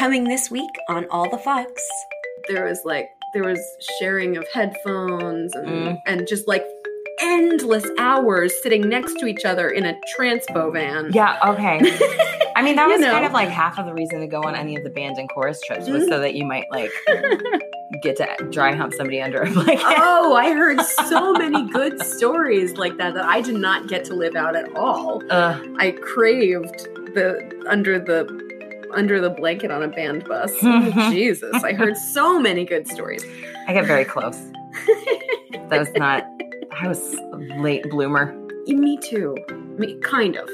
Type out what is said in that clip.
Coming this week on All the Fox. There was like there was sharing of headphones and Mm. and just like endless hours sitting next to each other in a transpo van. Yeah, okay. I mean, that was know. kind of like half of the reason to go on any of the band and chorus trips was so that you might like get to dry hump somebody under a blanket. Oh, I heard so many good stories like that that I did not get to live out at all. Ugh. I craved the under the under the blanket on a band bus. Jesus, I heard so many good stories. I get very close. that was not. I was a late bloomer. Me too. Me, kind of.